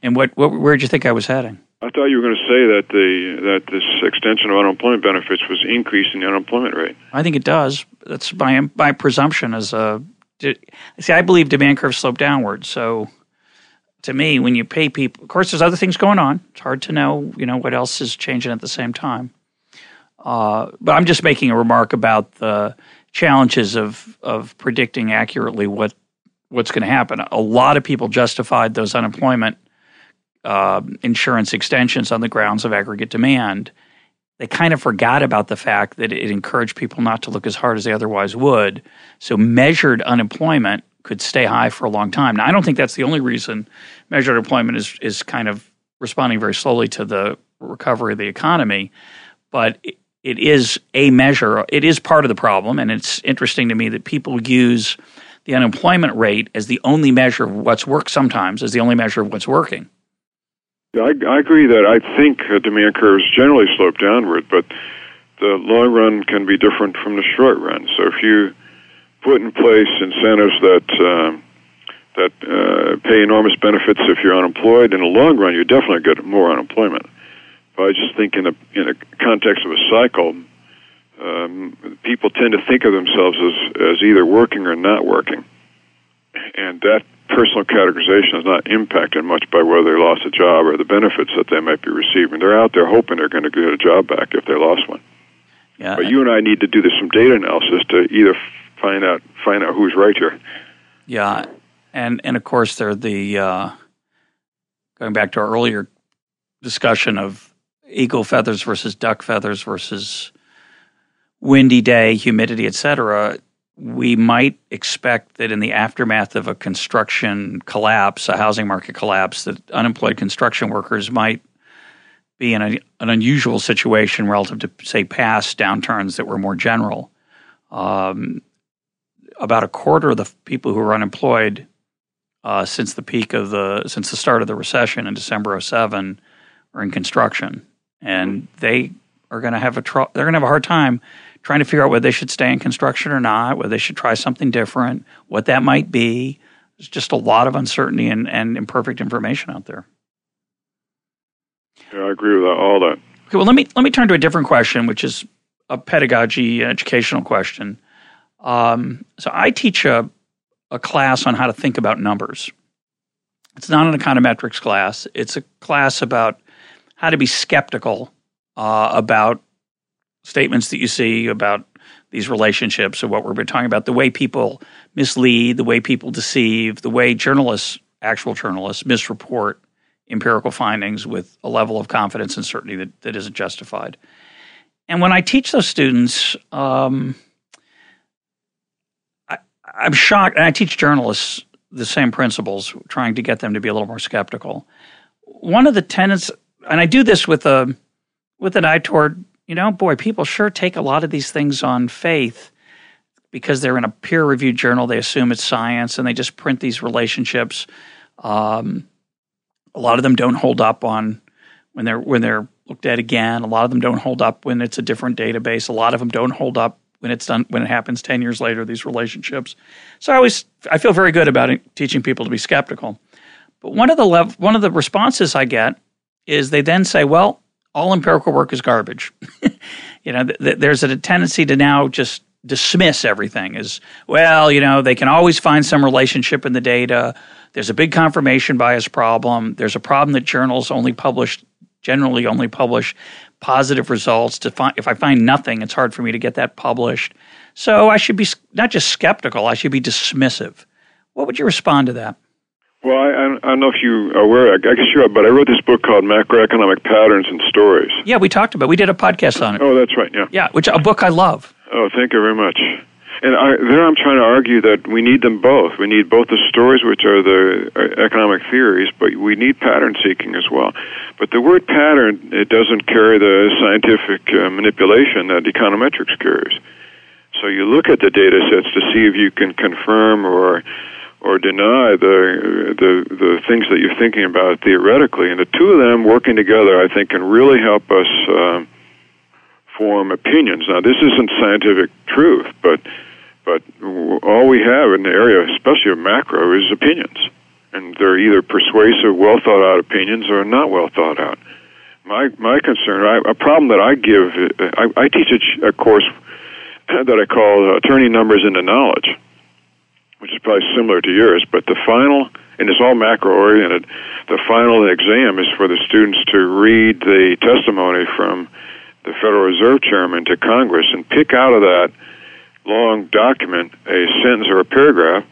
And what, what where did you think I was heading? I thought you were going to say that the that this extension of unemployment benefits was increasing the unemployment rate. I think it does. That's my my presumption as a see. I believe demand curves slope downward. So to me, when you pay people, of course, there's other things going on. It's hard to know, you know, what else is changing at the same time. Uh, but I'm just making a remark about the challenges of of predicting accurately what what's going to happen. A lot of people justified those unemployment uh, insurance extensions on the grounds of aggregate demand, they kind of forgot about the fact that it encouraged people not to look as hard as they otherwise would. So measured unemployment could stay high for a long time. Now, I don't think that's the only reason measured unemployment is is kind of responding very slowly to the recovery of the economy, but it, it is a measure. It is part of the problem, and it's interesting to me that people use the unemployment rate as the only measure of what's worked sometimes as the only measure of what's working. I, I agree that I think demand curves generally slope downward, but the long run can be different from the short run. So if you put in place incentives that uh, that uh, pay enormous benefits if you're unemployed, in the long run you definitely get more unemployment. But I just think in a in a context of a cycle, um, people tend to think of themselves as as either working or not working, and that personal categorization is not impacted much by whether they lost a job or the benefits that they might be receiving. They're out there hoping they're going to get a job back if they lost one. Yeah, but you and I need to do this some data analysis to either find out find out who's right here. Yeah, and and of course they're the uh, going back to our earlier discussion of eagle feathers versus duck feathers versus windy day, humidity, etc we might expect that in the aftermath of a construction collapse, a housing market collapse, that unemployed construction workers might be in a, an unusual situation relative to, say, past downturns that were more general. Um, about a quarter of the people who are unemployed uh, since the peak of the since the start of the recession in December 07 are in construction, and they are going to have a tr- they're going to have a hard time trying to figure out whether they should stay in construction or not, whether they should try something different, what that might be. There's just a lot of uncertainty and, and imperfect information out there. Yeah, I agree with all that. Okay, well, let me let me turn to a different question, which is a pedagogy educational question. Um, so I teach a a class on how to think about numbers. It's not an econometrics class. It's a class about how to be skeptical uh, about statements that you see about these relationships of what we've been talking about, the way people mislead, the way people deceive, the way journalists, actual journalists, misreport empirical findings with a level of confidence and certainty that, that isn't justified. And when I teach those students, um, I, I'm shocked, and I teach journalists the same principles, trying to get them to be a little more skeptical. One of the tenets, and I do this with a with an eye toward, you know, boy, people sure take a lot of these things on faith because they're in a peer reviewed journal. They assume it's science, and they just print these relationships. Um, a lot of them don't hold up on when they're when they're looked at again. A lot of them don't hold up when it's a different database. A lot of them don't hold up when it's done when it happens 10 years later these relationships so i always i feel very good about it, teaching people to be skeptical but one of the lev- one of the responses i get is they then say well all empirical work is garbage you know th- th- there's a tendency to now just dismiss everything as well you know they can always find some relationship in the data there's a big confirmation bias problem there's a problem that journals only publish generally only publish positive results. To find, if I find nothing, it's hard for me to get that published. So I should be not just skeptical; I should be dismissive. What would you respond to that? Well, I, I don't know if you are aware. I guess you are, but I wrote this book called Macroeconomic Patterns and Stories. Yeah, we talked about. It. We did a podcast on it. Oh, that's right. Yeah. Yeah, which a book I love. Oh, thank you very much. And I, there I'm trying to argue that we need them both. We need both the stories, which are the uh, economic theories, but we need pattern seeking as well. But the word pattern, it doesn't carry the scientific uh, manipulation that econometrics carries. So you look at the data sets to see if you can confirm or or deny the the the things that you're thinking about theoretically, and the two of them working together, I think, can really help us uh, form opinions. Now, this isn't scientific truth, but but all we have in the area, especially of macro, is opinions. And they're either persuasive, well thought out opinions or not well thought out. My, my concern, I, a problem that I give, I, I teach a, a course that I call uh, Turning Numbers into Knowledge, which is probably similar to yours, but the final, and it's all macro oriented, the final exam is for the students to read the testimony from the Federal Reserve Chairman to Congress and pick out of that long document a sentence or a paragraph,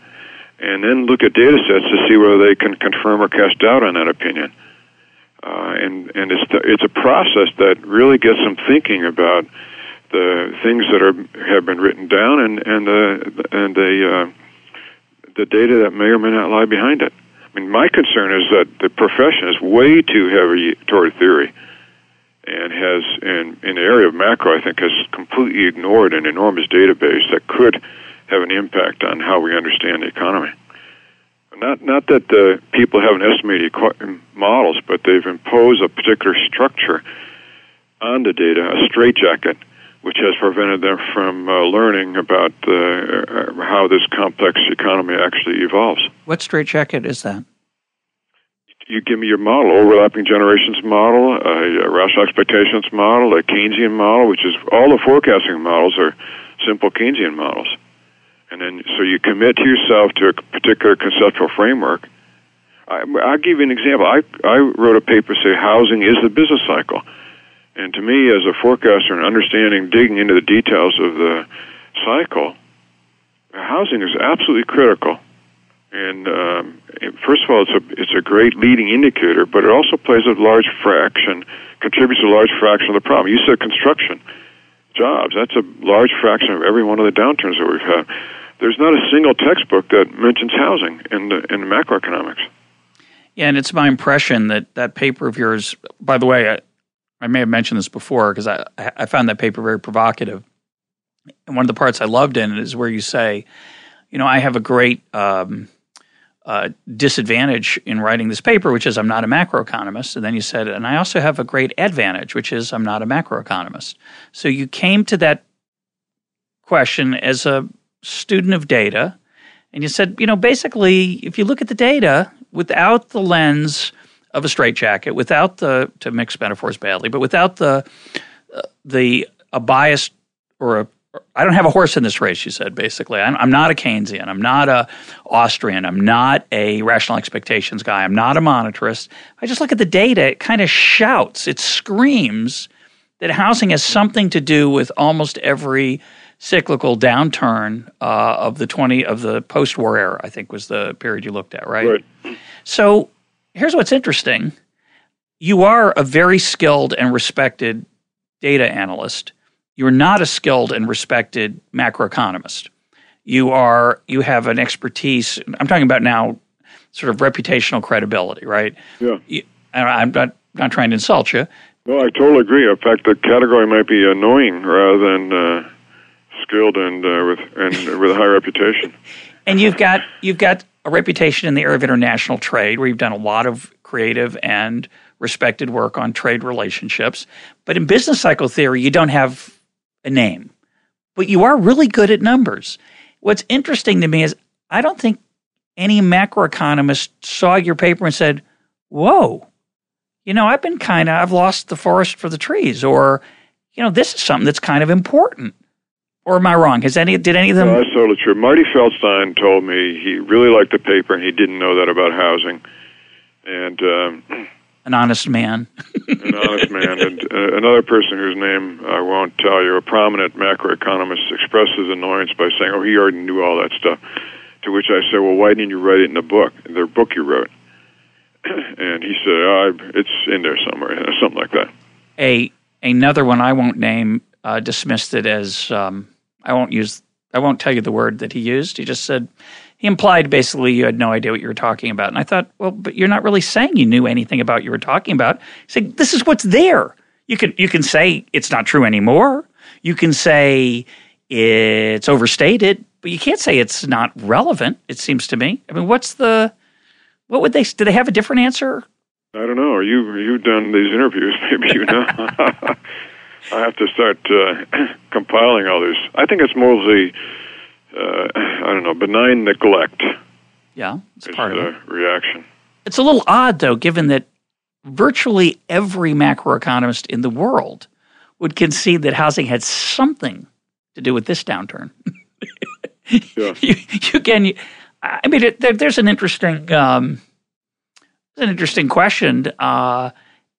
and then look at data sets to see whether they can confirm or cast doubt on that opinion. Uh, and and it's the, it's a process that really gets them thinking about the things that are have been written down and and the and the uh, the data that may or may not lie behind it. I mean, my concern is that the profession is way too heavy toward theory and has in in the area of macro I think has completely ignored an enormous database that could have an impact on how we understand the economy. Not not that the people haven't estimated models, but they've imposed a particular structure on the data, a straitjacket, which has prevented them from uh, learning about uh, how this complex economy actually evolves. What straitjacket is that? you give me your model, overlapping generations model, a, rational expectations model, a Keynesian model, which is all the forecasting models are simple Keynesian models. And then, so you commit to yourself to a particular conceptual framework. I, I'll give you an example. I, I wrote a paper say housing is the business cycle. And to me, as a forecaster and understanding, digging into the details of the cycle, housing is absolutely critical and um, first of all, it's a it's a great leading indicator, but it also plays a large fraction, contributes a large fraction of the problem. You said construction jobs. That's a large fraction of every one of the downturns that we've had. There's not a single textbook that mentions housing in the, in macroeconomics. Yeah, and it's my impression that that paper of yours. By the way, I, may have mentioned this before because I I found that paper very provocative. And one of the parts I loved in it is where you say, you know, I have a great um, uh, disadvantage in writing this paper, which is I'm not a macroeconomist. And then you said, and I also have a great advantage, which is I'm not a macroeconomist. So you came to that question as a student of data, and you said, you know, basically, if you look at the data without the lens of a straitjacket, without the to mix metaphors badly, but without the uh, the a bias or a I don't have a horse in this race, you said, basically. I'm, I'm, not a Keynesian. I'm not a Austrian. I'm not a rational expectations guy. I'm not a monetarist. I just look at the data. It kind of shouts, it screams that housing has something to do with almost every cyclical downturn uh, of the 20 of the post-war era, I think was the period you looked at, right? Right. So here's what's interesting. You are a very skilled and respected data analyst you're not a skilled and respected macroeconomist. You are you have an expertise. I'm talking about now, sort of reputational credibility, right? Yeah. You, I'm not not trying to insult you. No, I totally agree. In fact, the category might be annoying rather than uh, skilled and uh, with and with a high reputation. And you've got you've got a reputation in the area of international trade, where you've done a lot of creative and respected work on trade relationships. But in business cycle theory, you don't have a name, but you are really good at numbers. What's interesting to me is I don't think any macroeconomist saw your paper and said, Whoa, you know, I've been kind of, I've lost the forest for the trees, or, you know, this is something that's kind of important. Or am I wrong? Has any, did any of them? No, that's totally true. Marty Feldstein told me he really liked the paper and he didn't know that about housing. And, um, an honest man. an honest man. And uh, another person whose name I won't tell you, a prominent macroeconomist, expressed his annoyance by saying, "Oh, he already knew all that stuff." To which I said, "Well, why didn't you write it in a book, the book you wrote?" and he said, oh, "It's in there somewhere, something like that." A another one I won't name uh, dismissed it as um, I won't use I won't tell you the word that he used. He just said he implied basically you had no idea what you were talking about. And I thought, well, but you're not really saying you knew anything about what you were talking about. He said, this is what's there. You can you can say it's not true anymore. You can say it's overstated, but you can't say it's not relevant. It seems to me. I mean, what's the what would they do? They have a different answer? I don't know. You you've done these interviews, maybe you know. I have to start uh, compiling all this. I think it's mostly uh, I don't know, benign neglect. Yeah, it's part of it. reaction. It's a little odd, though, given that virtually every macroeconomist in the world would concede that housing had something to do with this downturn. yeah. you, you can. You, I mean, it, there, there's an interesting, um, an interesting question uh,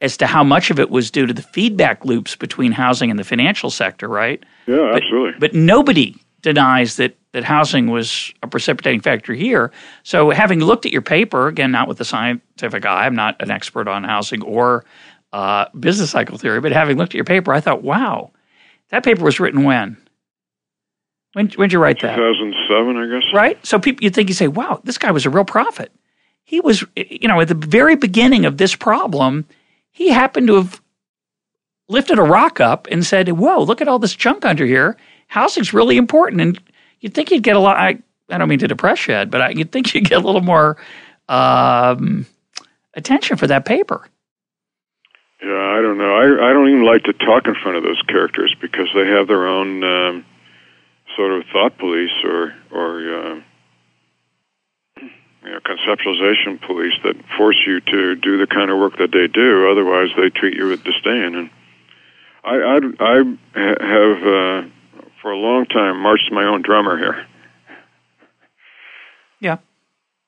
as to how much of it was due to the feedback loops between housing and the financial sector, right? Yeah, but, absolutely. But nobody denies that that housing was a precipitating factor here. So, having looked at your paper, again, not with the scientific eye, I'm not an expert on housing or uh, business cycle theory, but having looked at your paper, I thought, wow, that paper was written when? When did you write that? 2007, I guess. Right. So people, you think you say, wow, this guy was a real prophet. He was, you know, at the very beginning of this problem, he happened to have lifted a rock up and said, whoa, look at all this junk under here. Housing's really important. And you'd think you'd get a lot. I, I don't mean to depress you, but I, you'd think you'd get a little more um, attention for that paper. Yeah, I don't know. I I don't even like to talk in front of those characters because they have their own um, sort of thought police or or uh, you know conceptualization police that force you to do the kind of work that they do. Otherwise, they treat you with disdain. And I I, I have. Uh, for a long time marched my own drummer here. Yeah,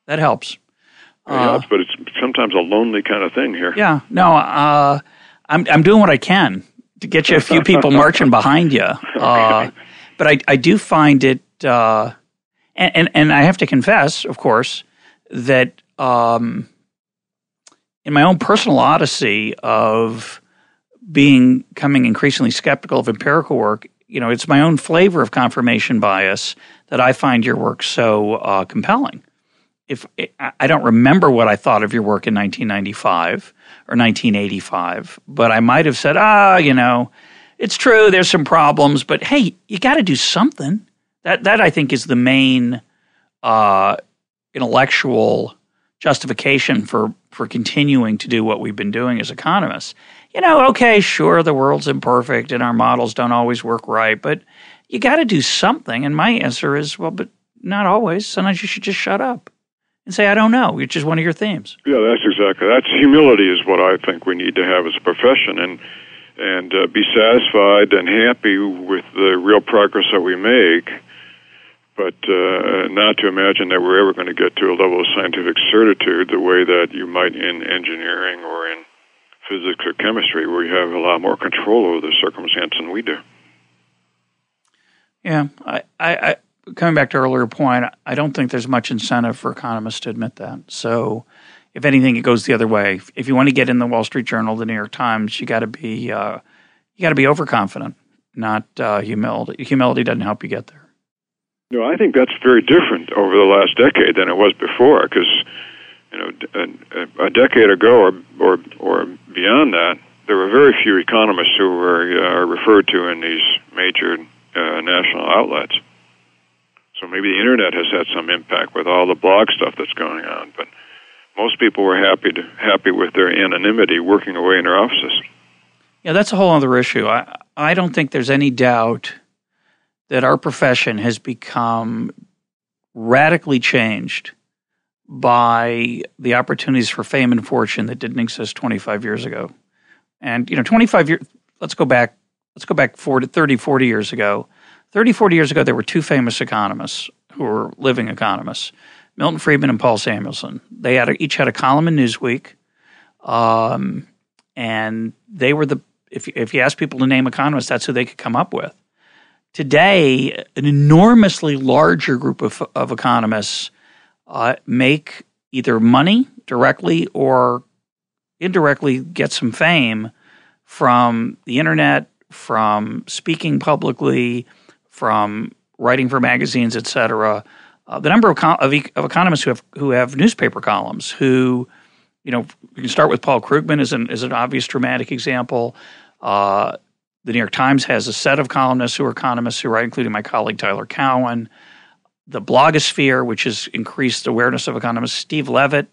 that helps. It uh, helps, but it's sometimes a lonely kind of thing here. Yeah, no, uh, I'm I'm doing what I can to get you a few people marching behind you. Uh, but I I do find it, uh, and, and and I have to confess, of course, that um, in my own personal odyssey of being coming increasingly skeptical of empirical work, you know, it's my own flavor of confirmation bias that I find your work so uh, compelling. If I don't remember what I thought of your work in 1995 or 1985, but I might have said, ah, you know, it's true, there's some problems, but hey, you got to do something. That that I think is the main uh, intellectual justification for for continuing to do what we've been doing as economists you know, okay, sure, the world's imperfect and our models don't always work right, but you got to do something. And my answer is, well, but not always. Sometimes you should just shut up and say, I don't know, which is one of your themes. Yeah, that's exactly. That's humility is what I think we need to have as a profession, and and uh, be satisfied and happy with the real progress that we make, but uh, not to imagine that we're ever going to get to a level of scientific certitude the way that you might in engineering or in physics or chemistry, where you have a lot more control over the circumstance than we do. Yeah, I, I, I coming back to earlier point, I don't think there's much incentive for economists to admit that. So, if anything, it goes the other way. If you want to get in the Wall Street Journal, the New York Times, you got to be uh, you got to be overconfident, not uh, humility. Humility doesn't help you get there. No, I think that's very different over the last decade than it was before. Because you know, a, a decade ago or or or beyond that, there were very few economists who were uh, referred to in these major uh, national outlets. So maybe the internet has had some impact with all the blog stuff that's going on, but most people were happy to happy with their anonymity working away in their offices. Yeah, that's a whole other issue. I I don't think there's any doubt that our profession has become radically changed by the opportunities for fame and fortune that didn't exist 25 years ago. And you know, 25 years let's go back let's go back 40, 30 40 years ago. 30 40 years ago there were two famous economists who were living economists. Milton Friedman and Paul Samuelson. They had a, each had a column in Newsweek, um, and they were the if if you ask people to name economists, that's who they could come up with. Today, an enormously larger group of, of economists uh, make either money directly or indirectly get some fame from the internet, from speaking publicly, from writing for magazines, et cetera uh, the number of, of, of, economists who have who have newspaper columns who you know you can start with Paul Krugman is an as an obvious dramatic example. Uh, the New York Times has a set of columnists who are economists who write, including my colleague Tyler Cowen. The blogosphere, which has increased awareness of economists, Steve Levitt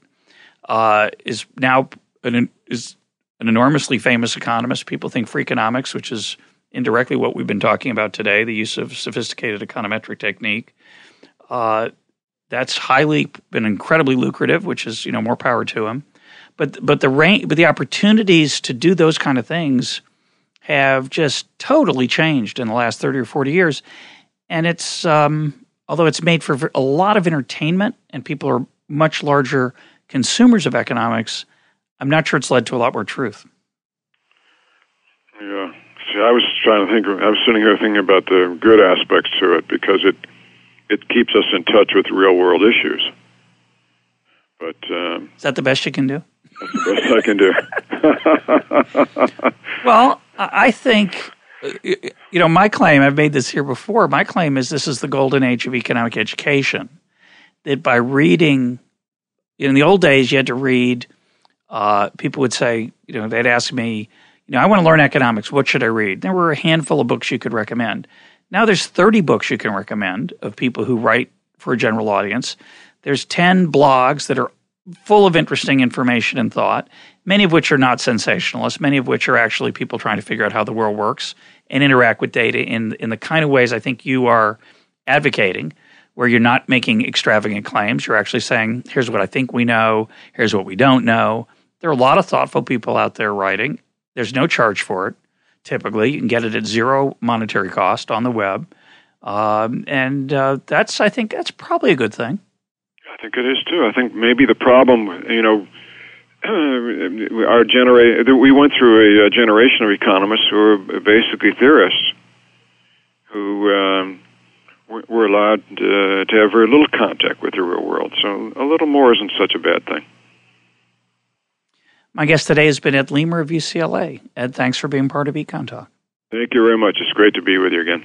uh, is now an is an enormously famous economist. People think Freakonomics, which is indirectly what we've been talking about today, the use of sophisticated econometric technique. Uh, that's highly been incredibly lucrative, which is you know more power to him. But but the range, but the opportunities to do those kind of things have just totally changed in the last thirty or forty years, and it's um, although it's made for a lot of entertainment and people are much larger consumers of economics. I'm not sure it's led to a lot more truth. Yeah. See, I was trying to think. I was sitting here thinking about the good aspects to it because it it keeps us in touch with real world issues. But um, is that the best you can do? That's the best I can do. well, I think you know my claim. I've made this here before. My claim is this is the golden age of economic education. That by reading, in the old days, you had to read. Uh, people would say, you know, they'd ask me, you know, I want to learn economics. What should I read? There were a handful of books you could recommend. Now there's 30 books you can recommend of people who write for a general audience. There's 10 blogs that are full of interesting information and thought, many of which are not sensationalist, many of which are actually people trying to figure out how the world works and interact with data in in the kind of ways I think you are advocating where you're not making extravagant claims, you're actually saying here's what I think we know, here's what we don't know. There are a lot of thoughtful people out there writing. There's no charge for it typically. You can get it at zero monetary cost on the web. Um, and uh, that's, I think, that's probably a good thing. I think it is too. I think maybe the problem, you know, our generation, we went through a, a, generation of economists who were basically theorists who um, were allowed to, to have very little contact with the real world. So a little more isn't such a bad thing. My guest today has been Ed Leamer of UCLA. Ed, thanks for being part of Econ Talk. Thank you very much. It's great to be with you again.